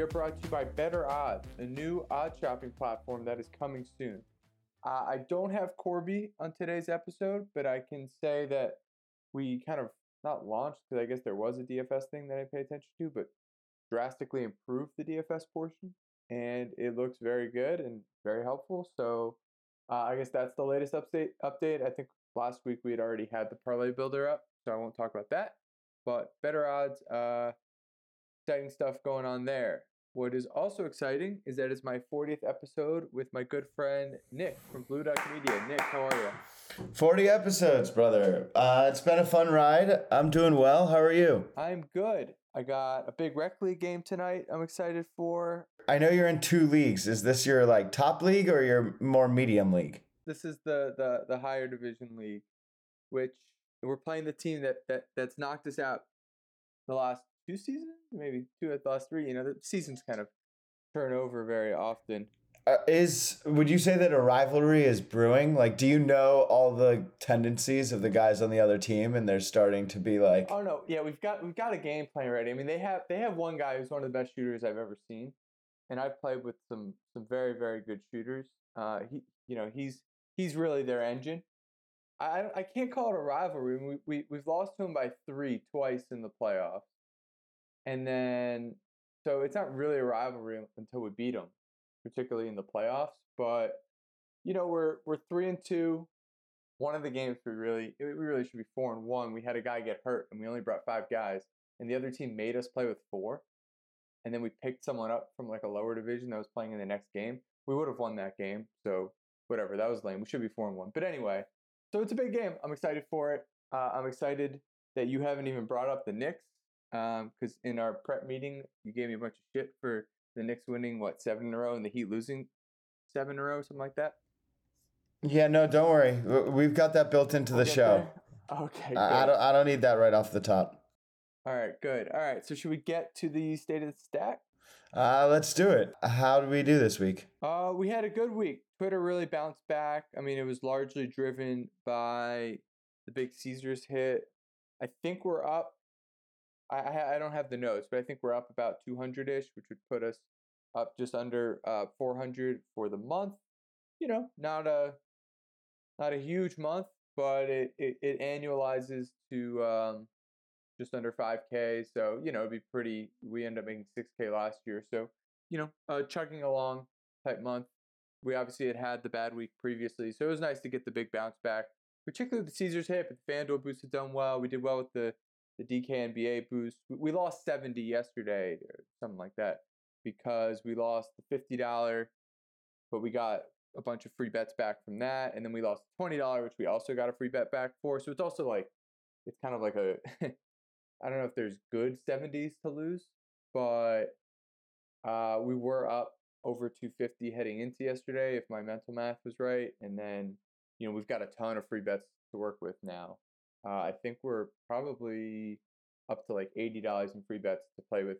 We are brought to you by Better Odds, a new odd shopping platform that is coming soon. Uh, I don't have Corby on today's episode, but I can say that we kind of not launched because I guess there was a DFS thing that I pay attention to, but drastically improved the DFS portion, and it looks very good and very helpful. So uh, I guess that's the latest update. Update. I think last week we had already had the parlay builder up, so I won't talk about that. But better odds, uh, exciting stuff going on there. What is also exciting is that it's my 40th episode with my good friend Nick from Blue Duck Media. Nick, how are you? 40 episodes, brother. Uh, it's been a fun ride. I'm doing well. How are you? I'm good. I got a big rec league game tonight. I'm excited for. I know you're in two leagues. Is this your like top league or your more medium league? This is the the the higher division league, which we're playing the team that that that's knocked us out the last two seasons, maybe two at the last three. You know, the seasons kind of turn over very often. Uh, is would you say that a rivalry is brewing? Like, do you know all the tendencies of the guys on the other team, and they're starting to be like? Oh no, yeah, we've got we've got a game plan ready. I mean, they have they have one guy who's one of the best shooters I've ever seen, and I've played with some some very very good shooters. Uh, he you know he's he's really their engine. I I can't call it a rivalry. We we we've lost to him by three twice in the playoffs, and then so it's not really a rivalry until we beat them, particularly in the playoffs. But you know we're we're three and two. One of the games we really we really should be four and one. We had a guy get hurt, and we only brought five guys, and the other team made us play with four, and then we picked someone up from like a lower division that was playing in the next game. We would have won that game. So whatever, that was lame. We should be four and one. But anyway, so it's a big game. I'm excited for it. Uh, I'm excited that you haven't even brought up the Knicks because um, in our prep meeting you gave me a bunch of shit for the Knicks winning what seven in a row and the Heat losing seven in a row, something like that. Yeah, no, don't worry. We've got that built into the show. Okay. I, I don't. I don't need that right off the top. All right. Good. All right. So should we get to the state of the stack? Uh, let's do it. How did we do this week? Uh, we had a good week. Twitter really bounced back. I mean, it was largely driven by the big Caesars hit. I think we're up. I I don't have the notes, but I think we're up about 200 ish, which would put us up just under uh, 400 for the month. You know, not a not a huge month, but it it, it annualizes to um, just under 5K. So, you know, it'd be pretty, we end up making 6K last year. So, you know, uh, chugging along type month. We obviously had had the bad week previously. So it was nice to get the big bounce back, particularly the Caesars hit, but the FanDuel boost had done well. We did well with the, the DKNBA boost. We lost 70 yesterday or something like that because we lost the $50, but we got a bunch of free bets back from that. And then we lost $20, which we also got a free bet back for. So it's also like, it's kind of like a I don't know if there's good 70s to lose, but uh, we were up over 250 heading into yesterday, if my mental math was right. And then, you know, we've got a ton of free bets to work with now. Uh, I think we're probably up to like $80 in free bets to play with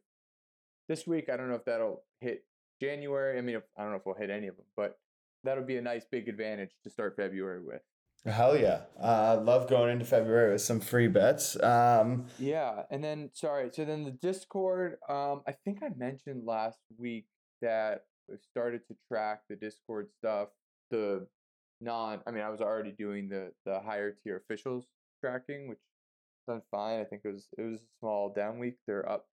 this week. I don't know if that'll hit January. I mean, if, I don't know if we'll hit any of them, but that'll be a nice big advantage to start February with. Hell yeah. I uh, love going into February with some free bets. Um, yeah. And then, sorry. So then the Discord, um, I think I mentioned last week that I started to track the Discord stuff. The non, I mean, I was already doing the, the higher tier officials tracking, which done fine. I think it was, it was a small down week. They're up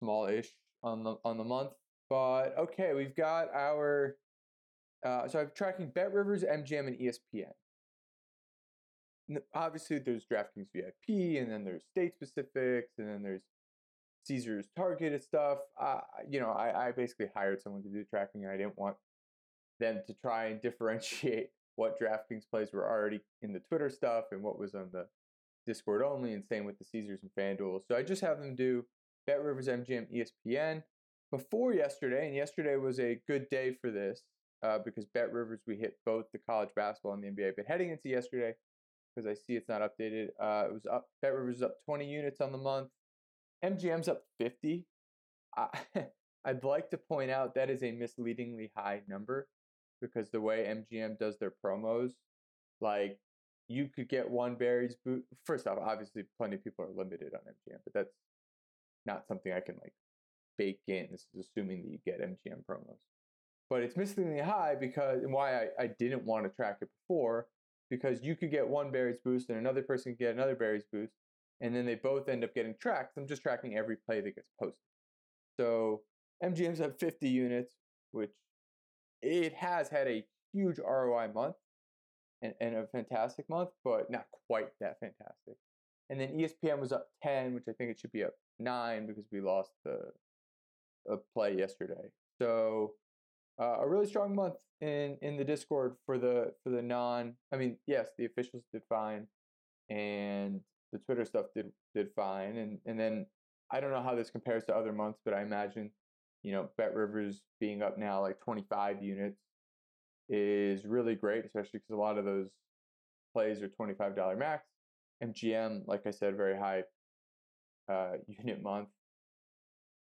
small ish on the, on the month. But okay, we've got our uh, so I'm tracking Bet Rivers, MGM, and ESPN. Obviously, there's DraftKings VIP, and then there's state specifics, and then there's Caesars targeted stuff. Uh, you know, I, I basically hired someone to do tracking, and I didn't want them to try and differentiate what DraftKings plays were already in the Twitter stuff and what was on the Discord only, and same with the Caesars and FanDuel. So I just have them do Bet Rivers, MGM, ESPN before yesterday, and yesterday was a good day for this uh, because Bet Rivers we hit both the college basketball and the NBA. But heading into yesterday, because I see it's not updated, uh, it was up. Bet Rivers is up 20 units on the month. MGM's up 50. I, I'd like to point out that is a misleadingly high number because the way MGM does their promos, like you could get one Barry's boot. First off, obviously, plenty of people are limited on MGM, but that's not something I can like bake in. This is assuming that you get MGM promos. But it's misleadingly high because and why I, I didn't want to track it before, because you could get one Barry's boost and another person could get another Barry's boost, and then they both end up getting tracked. I'm just tracking every play that gets posted. So MGM's at 50 units, which it has had a huge ROI month and, and a fantastic month, but not quite that fantastic. And then ESPN was up 10, which I think it should be up 9 because we lost the play yesterday. So uh, a really strong month in in the Discord for the for the non. I mean, yes, the officials did fine, and the Twitter stuff did did fine, and and then I don't know how this compares to other months, but I imagine you know Bet Rivers being up now like 25 units is really great, especially because a lot of those plays are $25 max. MGM, like I said, very high uh, unit month,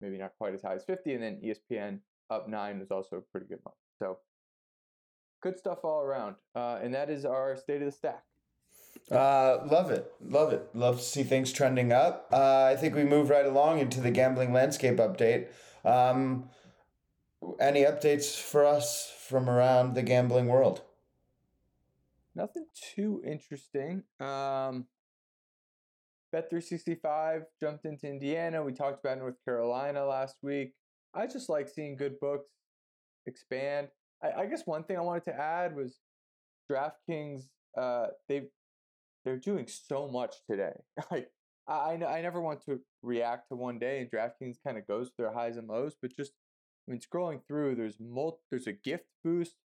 maybe not quite as high as 50. And then ESPN up nine was also a pretty good month. So good stuff all around. Uh, and that is our state of the stack. Uh, love it. Love it. Love to see things trending up. Uh, I think we move right along into the gambling landscape update. Um, any updates for us from around the gambling world? Nothing too interesting. Um, Bet365 jumped into Indiana. We talked about North Carolina last week. I just like seeing good books expand. I, I guess one thing I wanted to add was DraftKings. Uh, they they're doing so much today. like I, I never want to react to one day, and DraftKings kind of goes through their highs and lows. But just I mean, scrolling through, there's mul- there's a gift boost.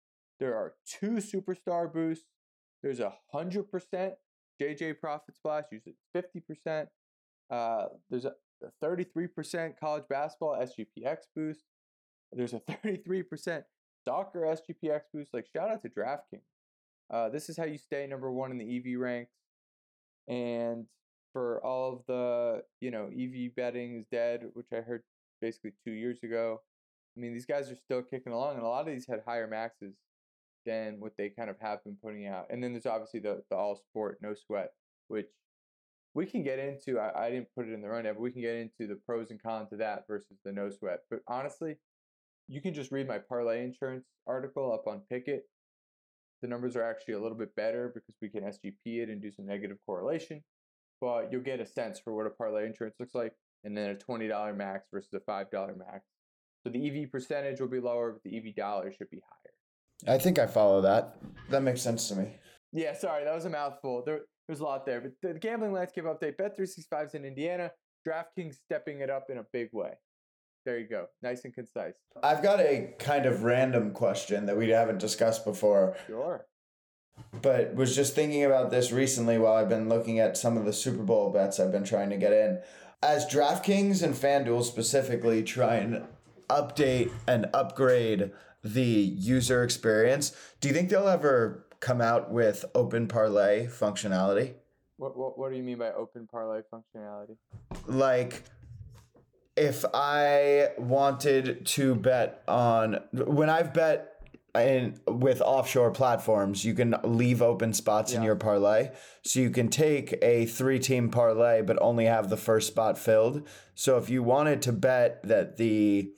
There are two superstar boosts. There's a hundred percent JJ profit splash. Usually fifty percent. Uh, there's a 33% college basketball SGPX boost. There's a 33% soccer SGPX boost. Like shout out to DraftKings. Uh, this is how you stay number one in the EV ranks. And for all of the, you know, EV betting is dead, which I heard basically two years ago. I mean, these guys are still kicking along, and a lot of these had higher maxes than what they kind of have been putting out. And then there's obviously the the all sport no sweat, which we can get into. I, I didn't put it in the rundown, but we can get into the pros and cons of that versus the no sweat. But honestly, you can just read my parlay insurance article up on Pikkit. The numbers are actually a little bit better because we can SGP it and do some negative correlation. But you'll get a sense for what a parlay insurance looks like, and then a twenty dollar max versus a five dollar max. So the EV percentage will be lower, but the EV dollar should be higher. I think I follow that. That makes sense to me. Yeah, sorry, that was a mouthful. There, there's a lot there. But the gambling landscape update Bet365 is in Indiana. DraftKings stepping it up in a big way. There you go. Nice and concise. I've got a kind of random question that we haven't discussed before. Sure. But was just thinking about this recently while I've been looking at some of the Super Bowl bets I've been trying to get in. As DraftKings and FanDuel specifically try and update and upgrade the user experience, do you think they'll ever come out with open parlay functionality? What, what, what do you mean by open parlay functionality? Like, if I wanted to bet on when I've bet in with offshore platforms, you can leave open spots in your parlay. So you can take a three team parlay but only have the first spot filled. So if you wanted to bet that the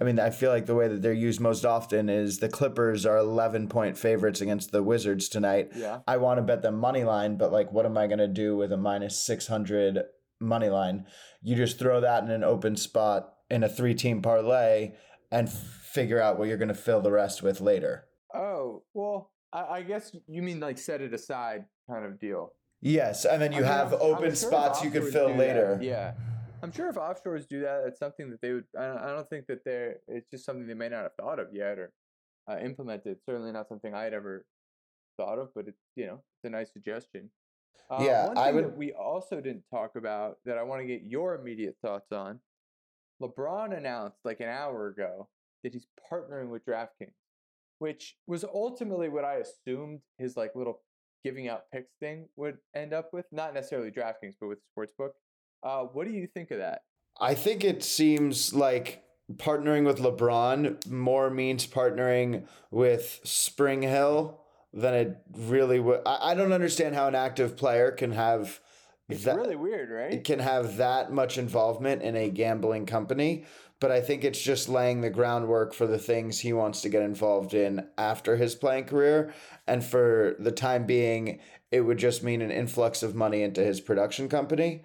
I mean, I feel like the way that they're used most often is the Clippers are 11 point favorites against the Wizards tonight. Yeah. I want to bet them money line, but like, what am I going to do with a minus 600 money line? You just throw that in an open spot in a three team parlay and figure out what you're going to fill the rest with later. Oh, well, I, I guess you mean like set it aside kind of deal. Yes, and then you I mean, have I'm- I'm open sure spots you could fill do that. later. Yeah. I'm sure if offshores do that, it's something that they would. I don't, I don't think that they're. It's just something they may not have thought of yet or uh, implemented. Certainly not something I had ever thought of, but it's you know it's a nice suggestion. Uh, Yeah, one I would- that we also didn't talk about that I want to get your immediate thoughts on. LeBron announced like an hour ago that he's partnering with DraftKings, which was ultimately what I assumed his like little giving out picks thing would end up with. Not necessarily DraftKings, but with Sportsbook. Uh, what do you think of that? I think it seems like partnering with LeBron more means partnering with Spring Hill than it really would. I, I don't understand how an active player can have It's that- really weird, right? He can have that much involvement in a gambling company, but I think it's just laying the groundwork for the things he wants to get involved in after his playing career. And for the time being, it would just mean an influx of money into his production company.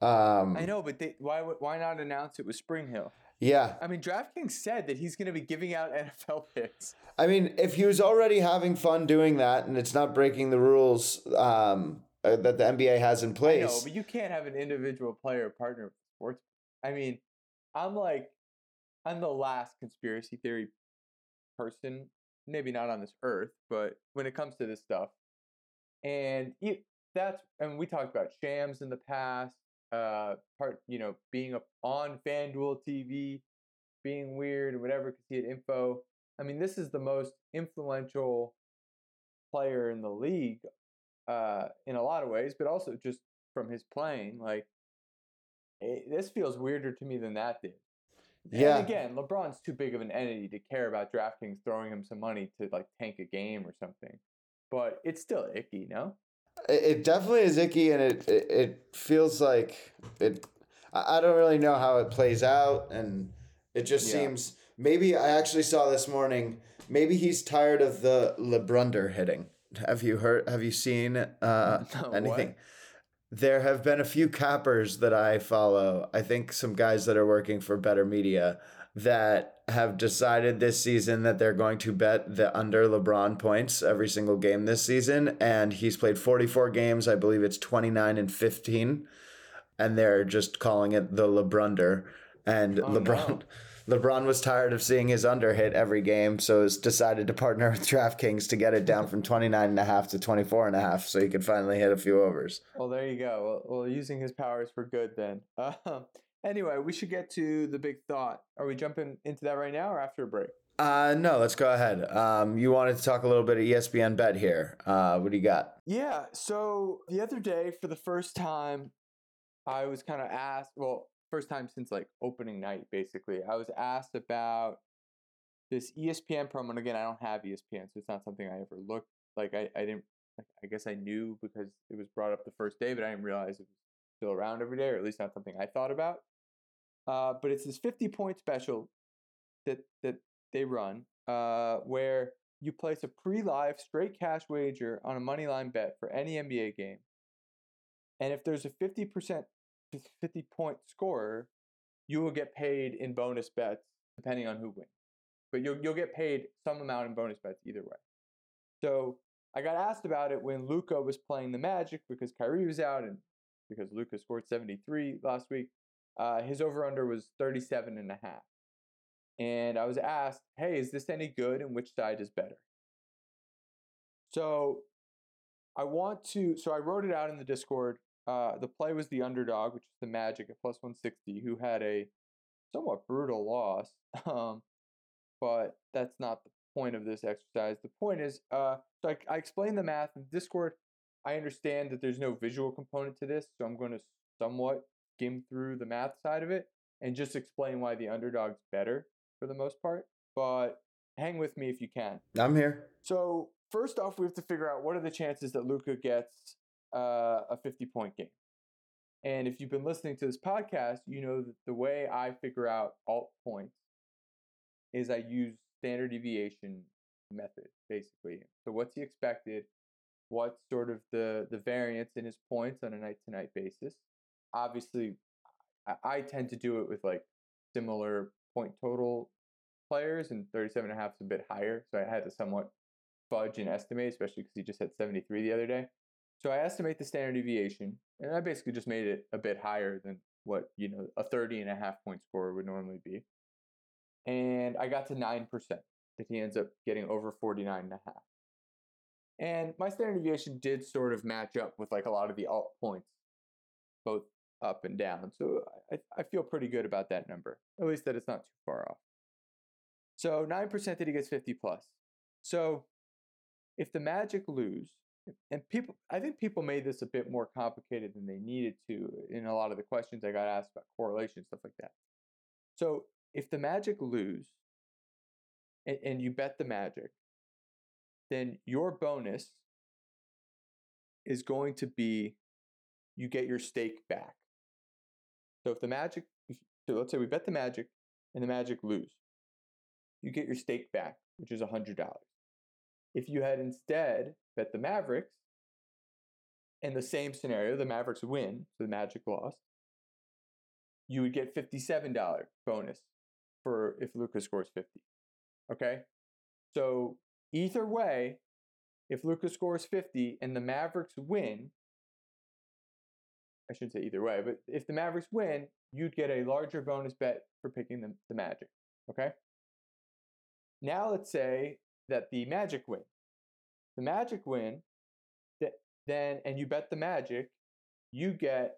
Um, I know, but they, why would- why not announce it with Spring Hill? Yeah. I mean, DraftKings said that he's going to be giving out NFL picks. I mean, if he was already having fun doing that and it's not breaking the rules um, uh, that the NBA has in place, but you can't have an individual player partner sports. I mean, I'm like, I'm the last conspiracy theory person, maybe not on this earth, but when it comes to this stuff, and it, that's and we talked about Shams in the past, uh, part you know being up on FanDuel TV, being weird or whatever because he had info. I mean, this is the most influential player in the league uh, in a lot of ways, but also just from his playing. Like, it, this feels weirder to me than that did. Yeah. And again, LeBron's too big of an entity to care about DraftKings throwing him some money to like tank a game or something. But it's still icky, no? it, it definitely is icky and it, it, it feels like it. I I don't really know how it plays out, and it just Yeah. seems maybe I actually saw this morning. Maybe he's tired of the LeBrunder hitting. Have you heard? Have you seen uh, No, what? anything? There have been a few cappers that I follow. I think some guys that are working for Better Media that have decided this season that they're going to bet the under LeBron points every single game this season. And he's played 44 games. I believe it's 29 and 15. And they're just calling it the LeBrunder. And Oh, LeBron. LeBron was tired of seeing his under hit every game, so has decided to partner with DraftKings to get it down from 29 and a half to 24 and a half so he could finally hit a few overs. Well, there you go. Well, well using his powers for good then. Um, anyway, we should get to the big thought. Are we jumping into that right now or after a break? Uh, no, let's go ahead. Um, you wanted to talk a little bit of ESPN bet here. Uh, what do you got? Yeah. So the other day, for the first time, I was kind of asked. Well, first time since like opening night, basically. I was asked about this ESPN promo. And again, I don't have ESPN, so it's not something I ever looked. Like I, I didn't. I guess I knew because it was brought up the first day, but I didn't realize it was still around every day, or at least not something I thought about. Uh, but it's this 50 point special that that they run, uh, where you place a pre-live straight cash wager on a money line bet for any NBA game. And if there's a 50% 50 point scorer, you will get paid in bonus bets depending on who wins. But you'll you'll get paid some amount in bonus bets either way. So I got asked about it when Luka was playing the Magic because Kyrie was out and because Luka scored 73 last week. Uh, his over under was 37 and a half. And I was asked, hey, is this any good and which side is better? So I want to, so I wrote it out in the Discord. Uh, the play was the underdog, which is the Magic at plus 160, who had a somewhat brutal loss. Um, but that's not the point of this exercise. The point is, uh, so I, I explained the math in Discord. I understand that there's no visual component to this, so I'm going to somewhat skim through the math side of it and just explain why the underdog's better for the most part. But hang with me if you can. I'm here. So first off, we have to figure out what are the chances that Luka gets uh, a 50 point game. And if you've been listening to this podcast, you know that the way I figure out alt points is I use standard deviation method, basically. So what's he expected? What's sort of the the variance in his points on a night to night basis? Obviously, I, I tend to do it with like similar point total players, and 37 and a half is a bit higher. So I had to somewhat fudge and estimate, especially because he just had 73 the other day. So I estimate the standard deviation, and I basically just made it a bit higher than what you know a 30 and a half point score would normally be. And I got to 9% that he ends up getting over 49 and a half. And my standard deviation did sort of match up with like a lot of the alt points, both up and down. So I, I feel pretty good about that number, at least that it's not too far off. So 9% that he gets 50 plus. So if the Magic lose, and people, I think people made this a bit more complicated than they needed to in a lot of the questions I got asked about correlation, stuff like that. So if the Magic lose and, and you bet the Magic, then your bonus is going to be you get your stake back. So if the Magic, so let's say we bet the Magic and the Magic lose, you get your stake back, which is $100. If you had instead bet the Mavericks, in the same scenario, the Mavericks win, so the Magic lost, you would get $57 bonus for if Luka scores 50. Okay? So either way, if Luka scores 50 and the Mavericks win, I shouldn't say either way, but if the Mavericks win, you'd get a larger bonus bet for picking the, the Magic. Okay? Now let's say that the Magic win. The Magic win, then and you bet the Magic, you get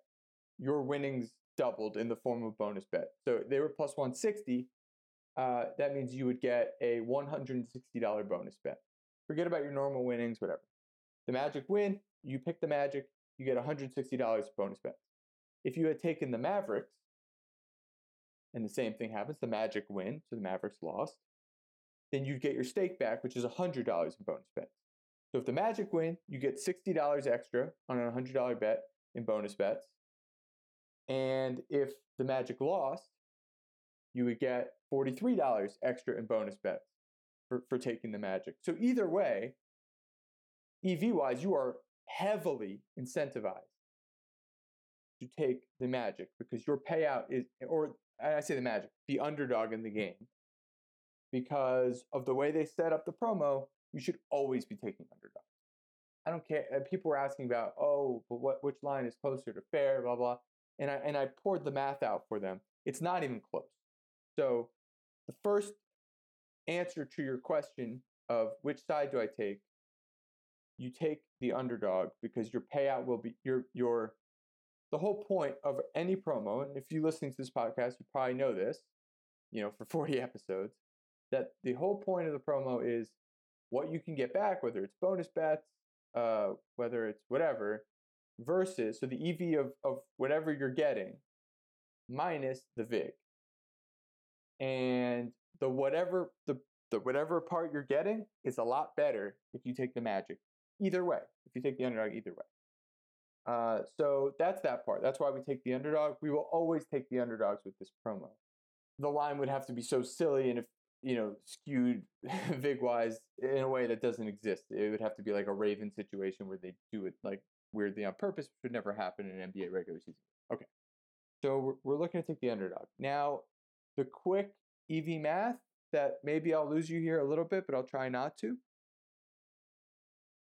your winnings doubled in the form of bonus bet. So they were plus 160. Uh, that means you would get a $160 bonus bet. Forget about your normal winnings, whatever. The Magic win, you pick the Magic, you get $160 bonus bet. If you had taken the Mavericks, and the same thing happens, the Magic win, so the Mavericks lost, then you'd get your stake back, which is $100 in bonus bets. So if the Magic win, you get $60 extra on a $100 bet in bonus bets. And if the Magic lost, you would get $43 extra in bonus bets for, for taking the Magic. So either way, EV wise, you are heavily incentivized to take the Magic because your payout is, or I say the Magic, the underdog in the game. Because of the way they set up the promo, you should always be taking underdog. I don't care. Uh, people were asking about, oh, but what which line is closer to fair, blah blah. And I and I poured the math out for them. It's not even close. So the first answer to your question of which side do I take, you take the underdog because your payout will be your your the whole point of any promo, and if you're listening to this podcast, you probably know this, you know, for 40 episodes, that the whole point of the promo is what you can get back, whether it's bonus bets, uh, whether it's whatever, versus so the EV of, of whatever you're getting minus the VIG. And the whatever the the whatever part you're getting is a lot better if you take the magic. Either way, if you take the underdog, either way. Uh, so that's that part. That's why we take the underdog. We will always take the underdogs with this promo. The line would have to be so silly and if you know skewed vig wise in a way that doesn't exist. It would have to be like a Raven situation where they do it like weirdly on purpose, which would never happen in an NBA regular season. Okay, so we're, we're looking to take the underdog now. The quick EV math that maybe I'll lose you here a little bit, but I'll try not to.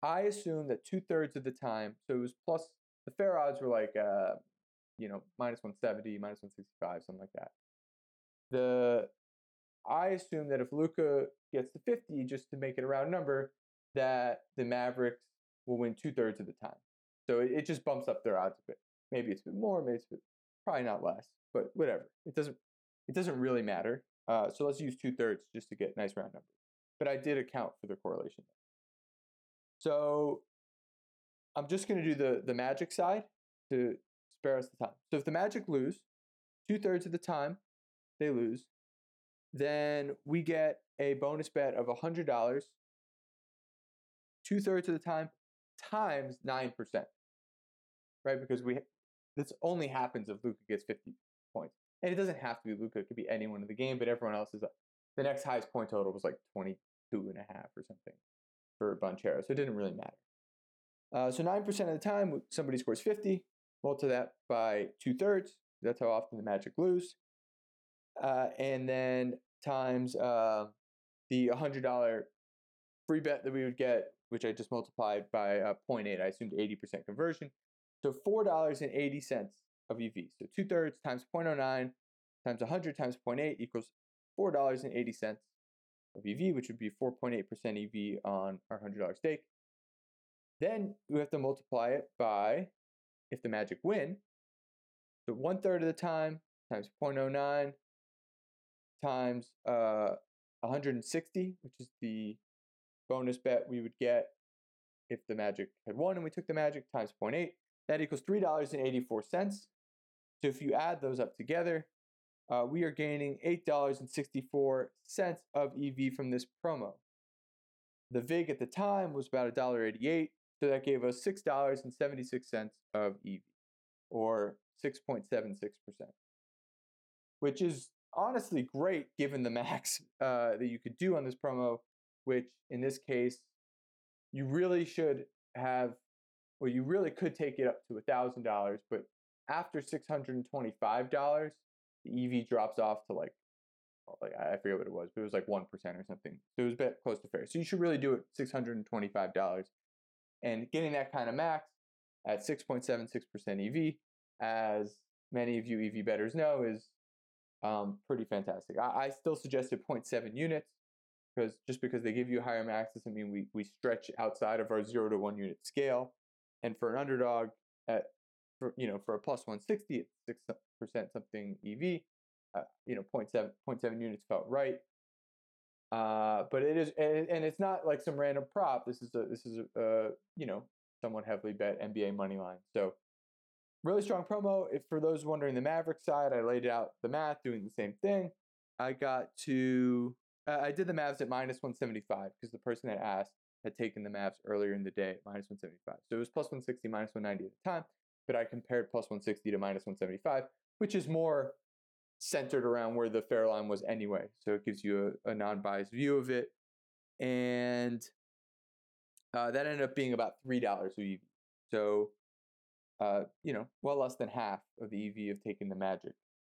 I assume that two thirds of the time, so it was plus the fair odds were like, uh, you know, minus 170, minus 165, something like that. The I assume that if Luka gets to 50, just to make it a round number, that the Mavericks will win two thirds of the time. So it, it, just bumps up their odds a bit. Maybe it's a bit more, maybe it's bit, probably not less, but whatever. It doesn't it doesn't really matter. Uh, so let's use two thirds just to get nice round numbers. But I did account for the correlation. So I'm just going to do the, the magic side to spare us the time. So if the magic lose, two thirds of the time they lose, then we get a bonus bet of $100, two thirds of the time times 9%, right? Because we this only happens if Luka gets 50 points. And it doesn't have to be Luka, it could be anyone in the game, but everyone else is. The next highest point total was like 22 and a half or something for Banchero, so it didn't really matter. Uh, so 9% of the time, somebody scores 50, multiply that by two thirds. That's how often the Magic lose. Uh, and then times uh, the $100 free bet that we would get, which I just multiplied by uh, 0.8. I assumed 80% conversion. So $4.80 of EV. So two thirds times 0.09 times 100 times 0.8 equals $4.80 of EV, which would be 4.8% EV on our $100 stake. Then we have to multiply it by if the Magic win. So one third of the time times 0.09 times uh, 160, which is the bonus bet we would get if the Magic had won and we took the Magic times 0.8. That equals $3.84. So if you add those up together, uh, we are gaining $8.64 of EV from this promo. The VIG at the time was about $1.88, so that gave us $6.76 of EV. or 6.76%, which is honestly great given the max uh, that you could do on this promo, which in this case, you really should have, well, you really could take it up to $1,000, but after $625, the EV drops off to like, like I forget what it was, but it was like 1% or something. So it was a bit close to fair. So you should really do it $625. And getting that kind of max at 6.76% EV, as many of you EV betters know, is um, pretty fantastic. I, I still suggested 0.7 units because just because they give you a higher max doesn't mean we, we stretch outside of our zero to one unit scale. And for an underdog at for you know for a plus 160 at six percent something EV, uh, you know 0.7 0.7 units felt right. Uh, but it is and, and it's not like some random prop. This is a this is a uh, you know somewhat heavily bet NBA money line. So really strong promo. If for those wondering the Maverick side, I laid out the math doing the same thing. I got to uh, I did the Mavs at minus 175 because the person that asked had taken the Mavs earlier in the day at minus 175. So it was plus 160, minus 190 at the time, but I compared plus 160 to minus 175, which is more centered around where the fair line was anyway. So it gives you a, a non biased view of it. And uh, that ended up being about $3 of EV. So, uh, you know, well less than half of the EV of taking the Magic.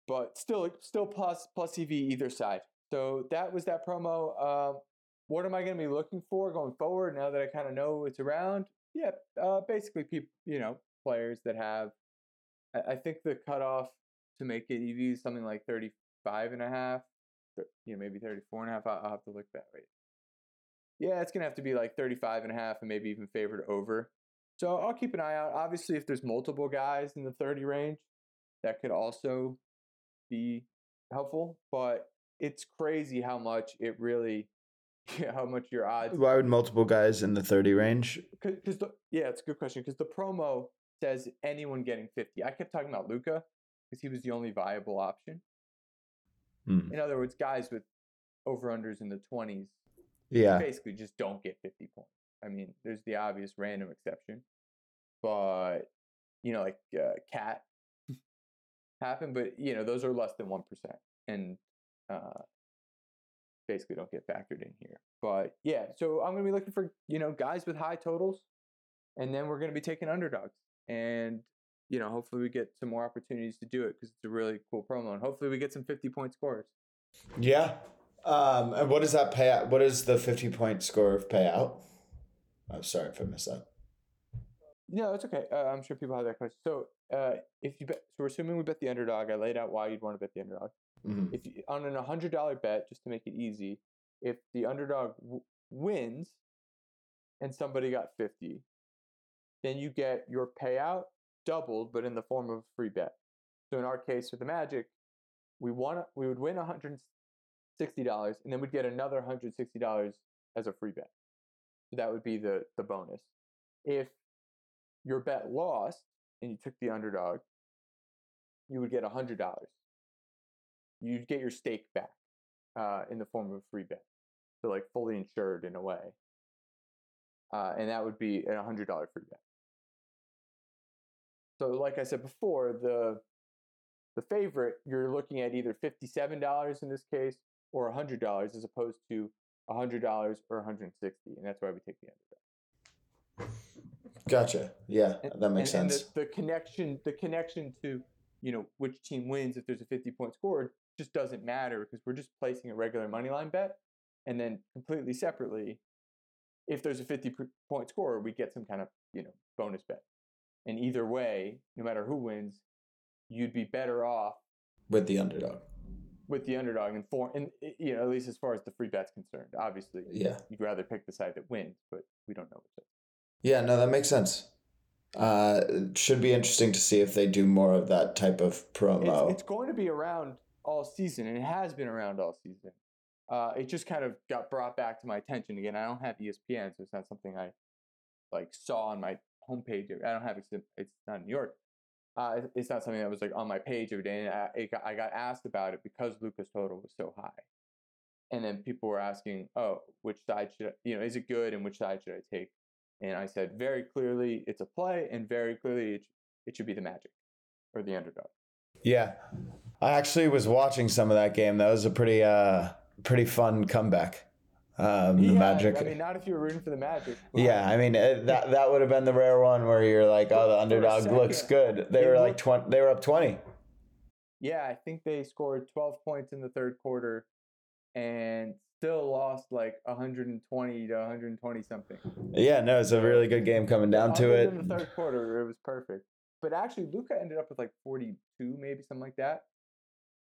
But still, still plus plus EV either side. So that was that promo. Uh, what am I going to be looking for going forward now that I kind of know it's around? Yeah, uh, basically, people, you know, players that have, I, I think the cutoff to make it EV is something like 35 and a half, you know, maybe 34 and a half. I'll, I'll have to look that way. Yeah, it's going to have to be like 35 and a half and maybe even favored over. So I'll keep an eye out. Obviously, if there's multiple guys in the 30 range, that could also be helpful. But it's crazy how much it really, how much your odds. Why would multiple guys in the 30 range? Because yeah, it's a good question. Because the promo says anyone getting 50. I kept talking about Luka because he was the only viable option. Hmm. In other words, guys with over unders in the 20s Yeah. basically just don't get 50 points. I mean, there's the obvious random exception, but you know, like uh, KAT happened, but you know, those are less than 1%. And uh, basically don't get factored in here. But yeah, so I'm going to be looking for, you know, guys with high totals, and then we're going to be taking underdogs. And, you know, hopefully we get some more opportunities to do it because it's a really cool promo. And hopefully we get some 50 point scores. Yeah. Um, and what does that pay out? What is the 50 point score of payout? I'm sorry if I missed that. No, it's okay. Uh, I'm sure people have that question. So, uh, if you bet, so we're assuming we bet the underdog. I laid out why you'd want to bet the underdog. Mhm. If you, on an hundred dollar bet, just to make it easy, if the underdog w- wins and somebody got fifty, then you get your payout doubled, but in the form of a free bet. So in our case with the Magic, we won. We would win one hundred sixty dollars, and then we'd get another hundred sixty dollars as a free bet. That would be the the bonus. If your bet lost and you took the underdog, you would get hundred dollars. You'd get your stake back uh, in the form of a free bet, so like fully insured in a way, uh, and that would be a hundred dollar free bet. So, like I said before, the the favorite you're looking at either fifty seven dollars in this case or hundred dollars as opposed to hundred dollars or one hundred sixty, and that's why we take the underdog. Gotcha. Yeah, And- that makes and, sense. And the, the connection, the connection to you know which team wins if there's a 50 point score just doesn't matter because we're just placing a regular money line bet, and then completely separately, if there's a 50 point score, we get some kind of you know bonus bet. And either way, no matter who wins, you'd be better off With the underdog. With the underdog and for and i- you know at least as far as the free bet's concerned. Obviously, Yeah. you'd rather pick the side that wins, but we don't know which. Yeah, no, that makes sense. Uh, it should be interesting to see if they do more of that type of promo. It's, it's going to be around all season, and it has been around all season. Uh, it just kind of got brought back to my attention again. I don't have ESPN, so it's not something I like saw on my homepage. I don't have it. It's not in New York. Uh, it's not something that was like on my page every day. And I, it got, I got asked about it because Luka's total was so high, and then people were asking, "Oh, which side should I, you know? Is it good, and which side should I take?" And I said very clearly, it's a play, and very clearly, it, it should be the Magic. or the underdog. Yeah. I actually was watching some of that game. That was a pretty uh pretty fun comeback. Um, the Yeah, Magic. I mean, not if you were rooting for the Magic. yeah, I mean that that would have been the rare one where you're like, oh, the underdog looks good. They were like twenty. They were up twenty. Yeah, I think they scored 12 points in the third quarter and still lost like 120 to 120 something. Yeah, no, it's a really good game coming down to it. than the third quarter, it was perfect. But actually, Luka ended up with like 42, maybe something like that.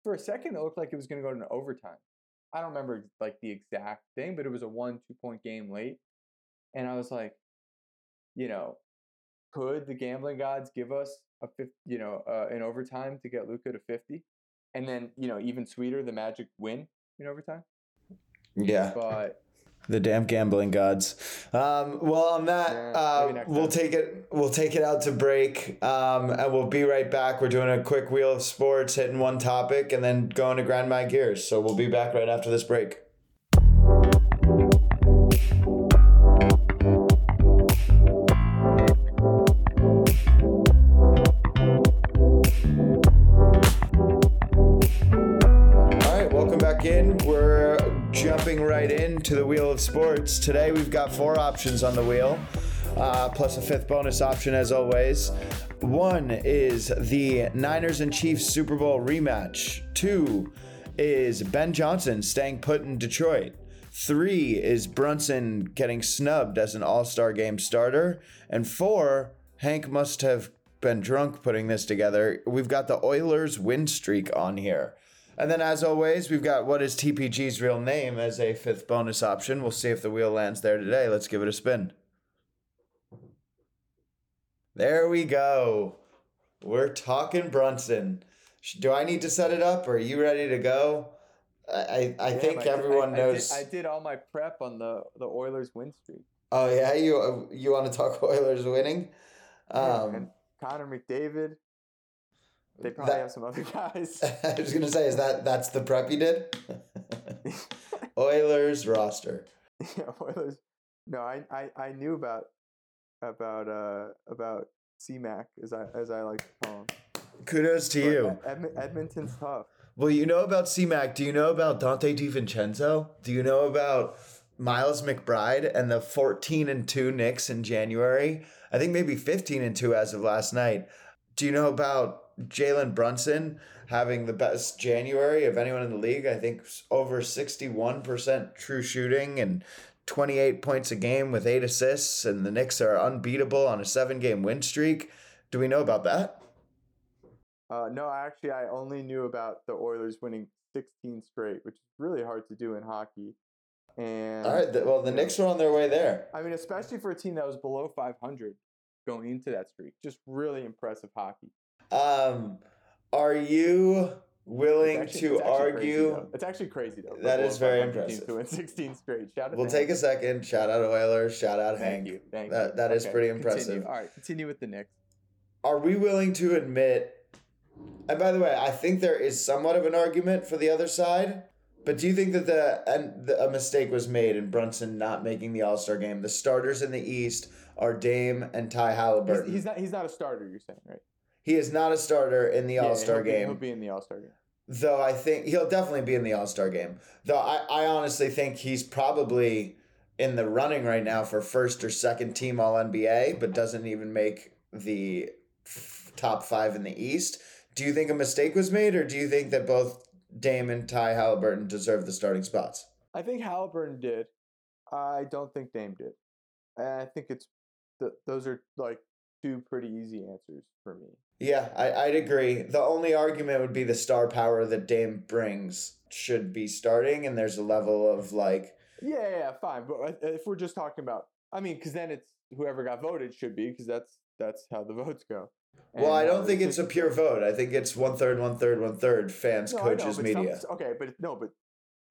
For a second, it looked like it was going to go to overtime. I don't remember like the exact thing, but it was a one, two point game late. And I was like, you know, could the gambling gods give us a fifth, you know, uh, in overtime to get Luka to 50? And then, you know, even sweeter, the Magic win in overtime. Yeah, But the damn gambling gods. Um, well, on that, uh, we'll take it. We'll take it out to break, um, and we'll be right back. We're doing a quick wheel of sports, hitting one topic, and then going to grind my gears. So we'll be back right after this break. Today we've got four options on the wheel, uh, plus a fifth bonus option as always. One is the Niners and Chiefs Super Bowl rematch. Two is Ben Johnson staying put in Detroit. Three is Brunson getting snubbed as an All Star game starter. And four, Hank must have been drunk putting this together. We've got the Oilers win streak on here. And then, as always, we've got what is TPG's real name as a fifth bonus option. We'll see if the wheel lands there today. Let's give it a spin. There we go. We're talking Brunson. Do I need to set it up? Or are you ready to go? I, I, I damn, think did- everyone I knows. did, I did all my prep on the, the Oilers win streak. Oh yeah, you you want to talk Oilers winning? Yeah, Um, and Connor McDavid. They probably that- have some other guys. I was gonna say, is that that's the prep you did? Oilers roster. yeah, Oilers. No, I, I, I knew about about uh about CMAC as I as I like to call him. Kudos to But you. Ed- Edmonton's tough. Well, you know about CMAC. Do you know about Donte DiVincenzo? Do you know about Miles McBride and the 14 and 2 Knicks in January? I think maybe 15 and 2 as of last night. Do you know about Jalen Brunson having the best January of anyone in the league? I think over 61% true shooting and 28 points a game with eight assists, and the Knicks are unbeatable on a seven game win streak. Do we know about that? Uh, no, actually, I only knew about the Oilers winning 16 straight, which is really hard to do in hockey. And All right. Well, the Knicks are on their way there. I mean, especially for a team that was below 500 going into that streak, just really impressive hockey. Um, are you willing actually- to actually crazy, argue? it's actually crazy though. That is very 500 teams impressive. To win 16 straight. Shout out. We'll to take a second. Shout out Oilers. Shout out Thank Hank. you. Thank That- you. that is pretty continue. impressive. All right, continue with the Knicks. Are we willing to admit? And by the way, I think there is somewhat of an argument for the other side. But do you think that the and the, a mistake was made in Brunson not making the All Star game? The starters in the East are Dame and Ty He's, Haliburton. he's not. He's not a starter. You're saying, right? He is not a starter in the Yeah, All Star game. He'll be in the All Star game. Though I think he'll definitely be in the All Star game. Though I, I honestly think he's probably in the running right now for first or second team All NBA, but doesn't even make the f- top five in the East. Do you think a mistake was made, or do you think that both Dame and Ty Haliburton deserve the starting spots? I think Haliburton did. I don't think Dame did. I think it's th- those are like two pretty easy answers for me. Yeah, I, I'd agree. The only argument would be the star power that Dame brings should be starting, and there's a level of like Yeah, yeah, fine. But uh, if we're just talking about, I mean, because then it's whoever got voted should be, because that's that's how the votes go. Well, I uh, don't think it's a pure vote. I think it's one third, one third, one third. Fans, No, I know, coaches, media. some- okay, but no, but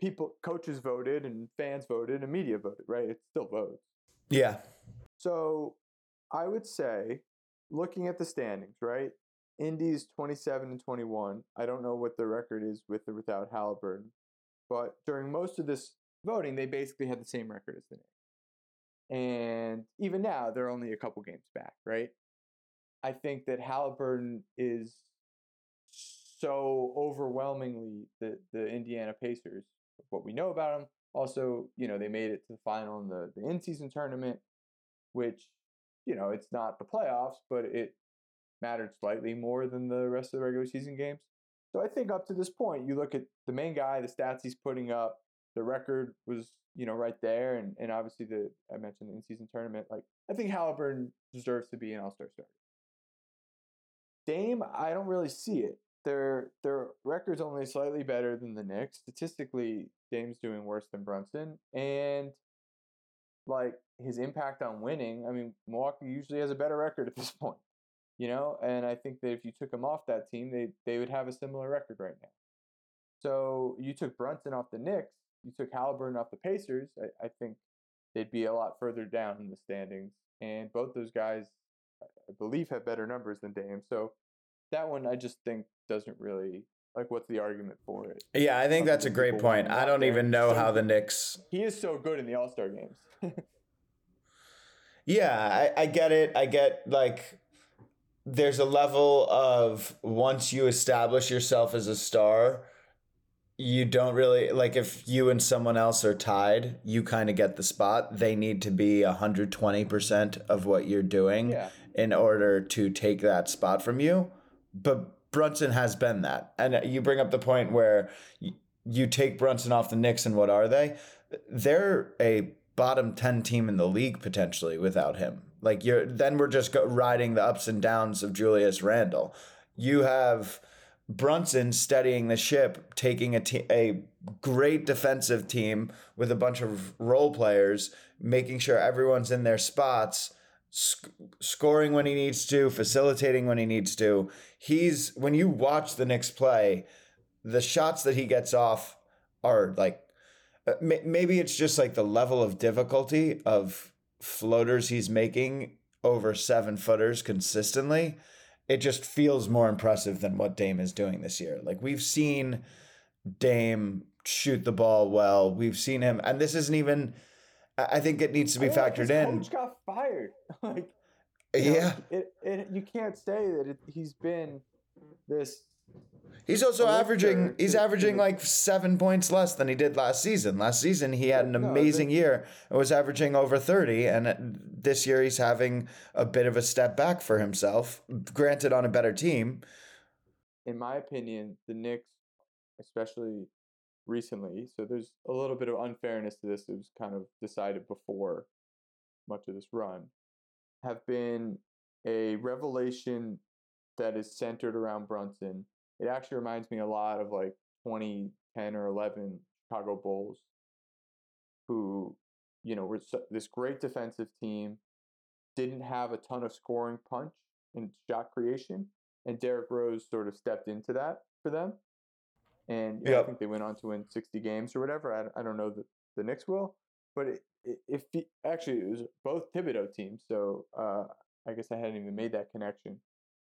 people, coaches voted and fans voted and media voted, right? It's still votes. Yeah. So I would say, looking at the standings, right? Indy's 27 and 21. I don't know what the record is with or without Haliburton, but during most of this voting, they basically had the same record as the Knicks. And even now, they're only a couple games back, right? I think that Haliburton is so overwhelmingly the the Indiana Pacers. What we know about them. Also, you know, they made it to the final in the the in season tournament, which you know it's not the playoffs, but it mattered slightly more than the rest of the regular season games. So I think up to this point, you look at the main guy, the stats he's putting up, the record was you know right there, and and obviously the I mentioned the in season tournament. Like I think Haliburton deserves to be an All Star starter. Dame, I don't really see it. Their their record's only slightly better than the Knicks. Statistically, Dame's doing worse than Brunson, and like his impact on winning. I mean, Milwaukee usually has a better record at this point, you know. And I think that if you took him off that team, they they would have a similar record right now. So you took Brunson off the Knicks, you took Haliburton off the Pacers. I, I think they'd be a lot further down in the standings, and both those guys, I believe, have better numbers than Dame. So that one, I just think doesn't really like what's the argument for it? Yeah, I think that's a great point. I don't even know how the. Knicks He is so good in the All Star games. Yeah, I, I get it. I get like there's a level of once you establish yourself as a star, you don't really like if you and someone else are tied, you kind of get the spot. They need to be 120% of what you're doing yeah, in order to take that spot from you. But Brunson has been that. And you bring up the point where you take Brunson off the Knicks, and what are they? They're a bottom 10 team in the league potentially without him. Like you're then we're just riding the ups and downs of Julius Randle. You have Brunson steadying the ship, taking a te- a great defensive team with a bunch of role players, making sure everyone's in their spots, sc- scoring when he needs to, facilitating when he needs to. He's when you watch the Knicks play, the shots that he gets off are like uh, maybe it's just like the level of difficulty of floaters he's making over seven footers consistently. It just feels more impressive than what Dame is doing this year. Like we've seen Dame shoot the ball well. We've seen him, and this isn't even. I think it needs to be I mean, factored in. Coach got fired. like you know, Yeah, it, it you can't say that it, he's been this. he's also averaging. He's averaging like seven points less than he did last season. Last season he had an No, amazing year and was averaging over thirty, and uh, this year he's having a bit of a step back for himself. Granted, on a better team. in my opinion, the Knicks, especially recently, so there's a little bit of unfairness to this. It was kind of decided before much of this run, have been a revelation that is centered around Brunson. It actually reminds me a lot of like 2010 or 11 Chicago Bulls, who, you know, were this great defensive team, didn't have a ton of scoring punch and shot creation, and Derrick Rose sort of stepped into that for them. And I think they went on to win 60 games or whatever. I, don't- I don't know that the Knicks will, but it, it, if he, actually it was both Thibodeau teams, so uh, I guess I hadn't even made that connection.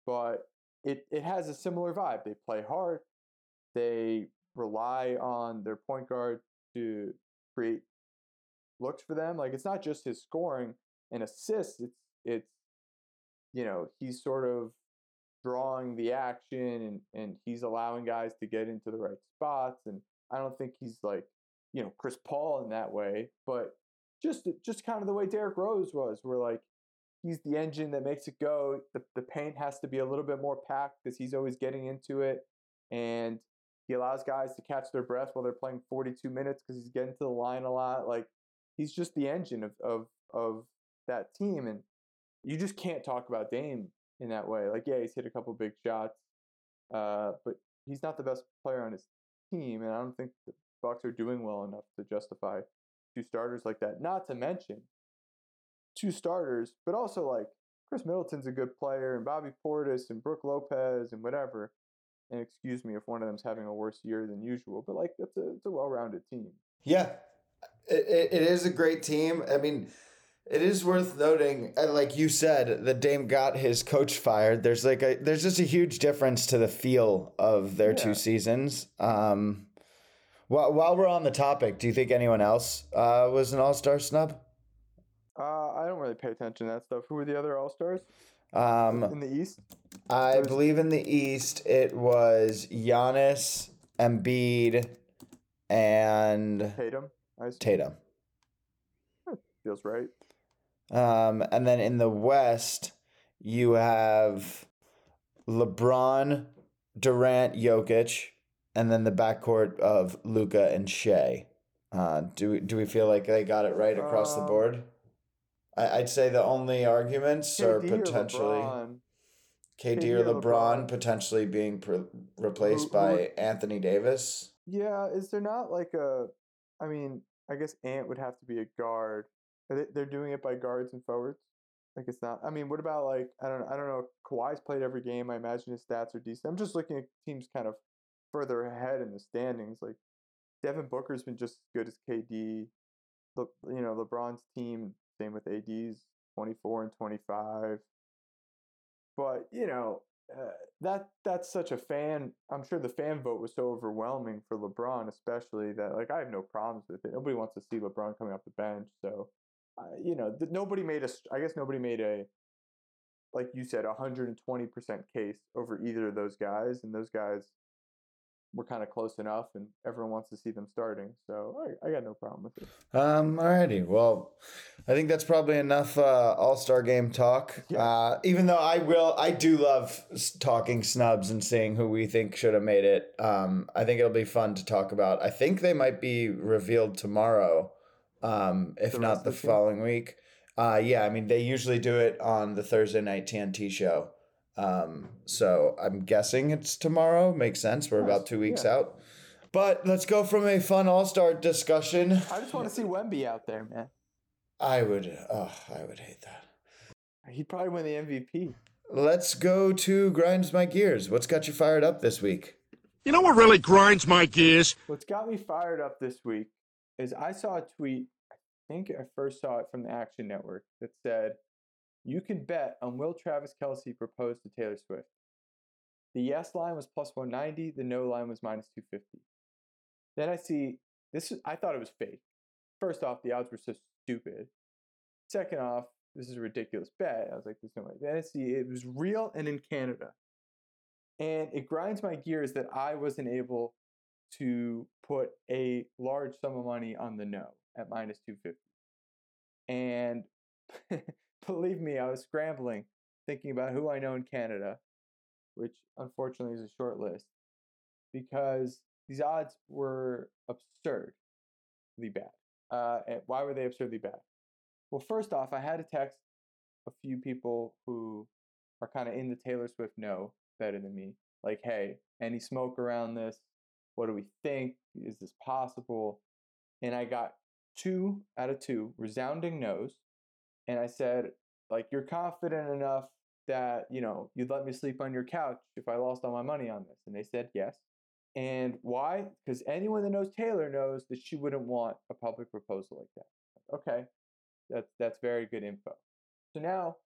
But it, it has a similar vibe. They play hard. They rely on their point guard to create looks for them. Like it's not just his scoring and assists. It's it's you know he's sort of drawing the action and and he's allowing guys to get into the right spots. And I don't think he's like you know Chris Paul in that way, but just just kind of the way Derrick Rose was, where like he's the engine that makes it go. The the paint has to be a little bit more packed because he's always getting into it, and he allows guys to catch their breath while they're playing 42 minutes because he's getting to the line a lot. Like he's just the engine of of of that team, and you just can't talk about Dame in that way. Like yeah, he's hit a couple big shots, uh, but he's not the best player on his team, and I don't think the Bucks are doing well enough to justify two starters like that. Not to mention two starters, but also like Khris Middleton's a good player, and Bobby Portis and Brook Lopez and whatever. And excuse me if one of them's having a worse year than usual, but like it's a it's a well-rounded team. Yeah, it, it is a great team. I mean, it is worth noting, like you said, that Dame got his coach fired. There's like a there's just a huge difference to the feel of their Yeah. two seasons. Um, while while we're on the topic, do you think anyone else uh, was an All Star snub? Uh, I don't really pay attention to that stuff. Who were the other All Stars? Um, in the East. I was- believe in the East it was Giannis, Embiid, and Tatum. I. Tatum. feels right. Um, and then in the West, you have LeBron, Durant, Jokic, and then the backcourt of Luka and Shai. Uh, do we, do we feel like they got it right across the Um, board? I, I'd say the only arguments are KD or potentially LeBron? KD, KD or LeBron, LeBron. potentially being pre- replaced who by would- Anthony Davis. Yeah, is there not like a? I mean, I guess Ant would have to be a guard. They're doing it by guards and forwards. Like it's not. I mean, what about like I don't I don't know. Kawhi's played every game. I imagine his stats are decent. I'm just looking at teams kind of further ahead in the standings. Like Devin Booker's been just as good as KD. Le, you know LeBron's team. Same with AD's 24 and 25. But you know uh, that that's such a fan. I'm sure the fan vote was so overwhelming for LeBron, especially that like I have no problems with it. Nobody wants to see LeBron coming off the bench, so uh, you know th- nobody made a. I guess nobody made a like you said, 120 percent case over either of those guys, and those guys were kind of close enough, and everyone wants to see them starting. So I, I got no problem with it. Um, alrighty. Well, I think that's probably enough uh, All Star Game talk. Yeah. Uh, even though I will, I do love talking snubs and seeing who we think should have made it. Um, I think it'll be fun to talk about. I think they might be revealed tomorrow, um, if The not the of the team? following week. Uh, yeah, I mean they usually do it on the Thursday night TNT show. Um, so I'm guessing it's tomorrow. Makes sense. We're about two weeks Yeah. out. But let's go from a fun All Star discussion. I just want to see Wemby out there, man. I would, oh, I would hate that. He'd probably win the MVP. Let's go to grinds my gears. What's got you fired up this week? You know what really grinds my gears? What's got me fired up this week is I saw a tweet. I think I first saw it from the Action Network that said, "You can bet on will Travis Kelce propose to Taylor Swift." The yes line was plus 190. The no line was minus 250. Then I see this. Is, I thought it was fake. First off, the odds were so stupid. Second off, this is a ridiculous bet. I was like, "There's no way." Then I see it was real and in Canada, and it grinds my gears that I wasn't able to put a large sum of money on the no at minus 250. And believe me, I was scrambling thinking about who I know in Canada, which unfortunately is a short list, because these odds were absurdly bad. Uh, and why were they absurdly bad? Well, first off, I had to text a few people who are kind of in the Taylor Swift know better than me. Like, hey, any smoke around this? What do we think? Is this possible? And I got two out of two resounding no's. And I said, like, you're confident enough that, you know, you'd let me sleep on your couch if I lost all my money on this. And they said yes. And why? Because anyone that knows Taylor knows that she wouldn't want a public proposal like that. Okay, that's that's very good info. So now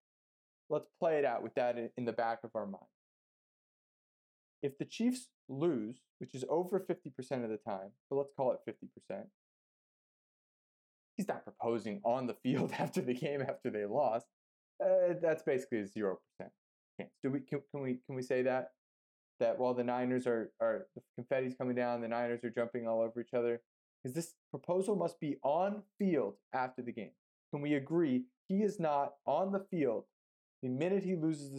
let's play it out with that in, the back of our mind. If the Chiefs lose, which is over 50% of the time, but let's call it 50%, he's not proposing on the field after the game after they lost. Uh, that's basically a 0% chance. Do we can, can we can we say that that while the Niners are are the confetti's coming down, the Niners are jumping all over each other because this proposal must be on field after the game. Can we agree he is not on the field the minute he loses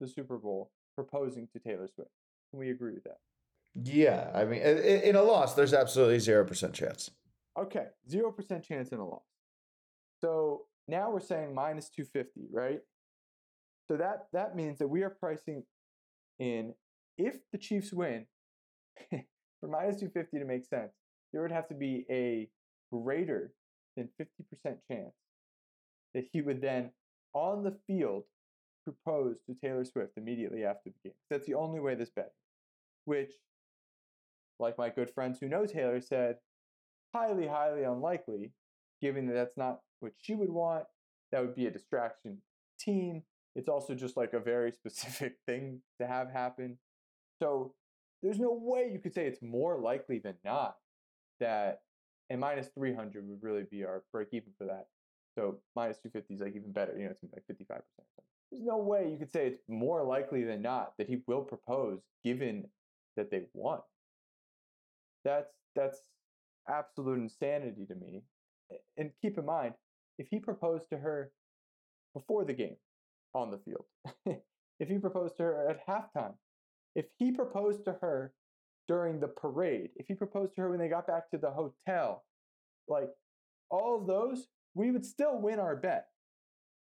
the, the Super Bowl proposing to Taylor Swift? Can we agree with that? Yeah, I mean, in a loss, there's absolutely zero percent chance. Okay, zero percent chance in a loss. So now we're saying minus two fifty, right? So that that means that we are pricing in if the Chiefs win for minus two fifty to make sense, there would have to be a greater than fifty percent chance that he would then on the field propose to Taylor Swift immediately after the game. That's the only way this bet, which, like my good friends who know Taylor said, highly, highly unlikely, given that that's not what she would want. That would be a distraction team. It's also just like a very specific thing to have happen. So there's no way you could say it's more likely than not that, and minus 300 would really be our break even for that. So minus 250 is like even better. You know, it's gonna be like 55%. there's no way you could say it's more likely than not that he will propose given that they won. That's that's absolute insanity to me. And keep in mind, if he proposed to her before the game on the field, if he proposed to her at halftime, if he proposed to her during the parade, if he proposed to her when they got back to the hotel, like all of those, we would still win our bet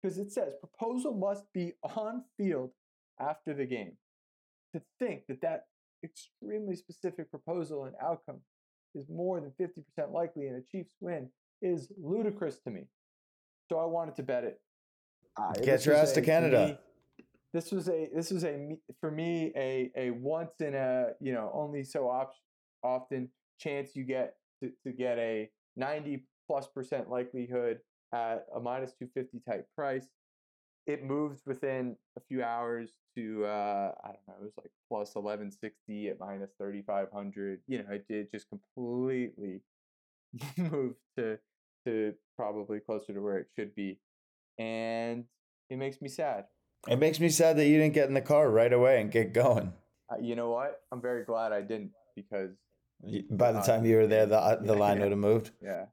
because it says proposal must be on field after the game. To think that that extremely specific proposal and outcome is more than 50% likely in a Chiefs win is ludicrous to me. So I wanted to bet it. Uh, Get your ass to Canada. Me, this was a this was a for me a a once in a you know only so op- often chance you get to, to get a 90 plus percent likelihood at a minus 250 type price. It moved within a few hours to uh, I don't know, it was like plus 1160 at minus 3500. You know, it did just completely move to to probably closer to where it should be, and it makes me sad. It makes me sad that you didn't get in the car right away and get going. Uh, you know what? I'm very glad I didn't because by the time you were there, the the line yeah, would have moved. Yeah,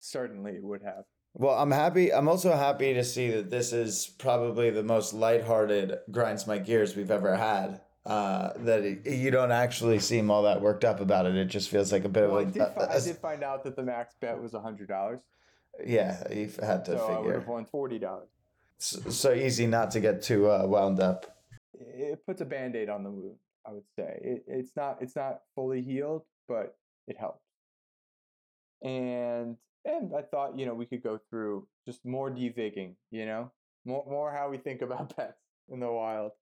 certainly it would have. Well, I'm happy. I'm also happy to see that this is probably the most lighthearted grinds my gears we've ever had. Uh, that it, you don't actually seem all that worked up about it. It just feels like a bit well, of a. I did, fi- I did find out that the max bet was a hundred dollars. Yeah, you had to so figure. I would have won forty dollars. So, so, easy not to get too uh, wound up. It puts a band aid on the wound. I would say it, it's not it's not fully healed, but it helps. And and I thought, you know, we could go through just more devigging, you know, more more how we think about pets in the wild.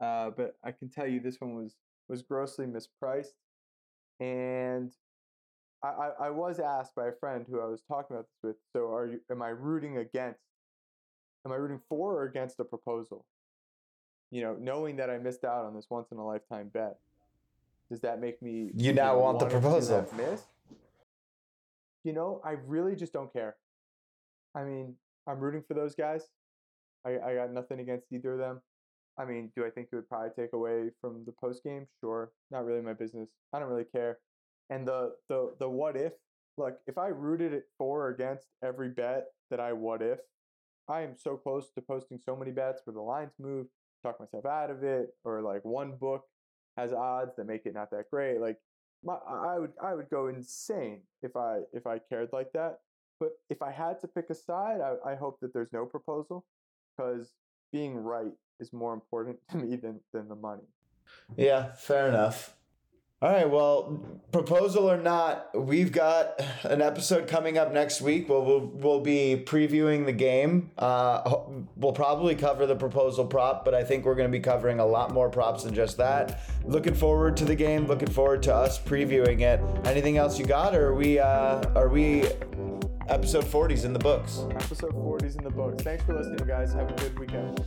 Uh, but I can tell you this one was was grossly mispriced, and I, I, I was asked by a friend who I was talking about this with. So, are you? Am I rooting against? Am I rooting for or against a proposal? You know, knowing that I missed out on this once in a lifetime bet, does that make me? You now want the proposal? Miss? You know, I really just don't care. I mean, I'm rooting for those guys. I, I got nothing against either of them. I mean, do I think it would probably take away from the post game? Sure. Not really my business. I don't really care. And the the the what if, look, if I rooted it for or against every bet that I what if, I am so close to posting so many bets where the lines move, talk myself out of it, or like one book has odds that make it not that great. Like my, I would I would go insane if I if I cared like that. But if I had to pick a side, I, I hope that there's no proposal because being right is more important to me than than the money. Yeah, fair enough. All right, well, proposal or not, we've got an episode coming up next week. We'll we'll, we'll be previewing the game. Uh, we'll probably cover the proposal prop, but I think we're going to be covering a lot more props than just that. Looking forward to the game. Looking forward to us previewing it. Anything else you got, or are we uh, are we episode 40s in the books? Episode 40s in the books. Thanks for listening, guys. Have a good weekend.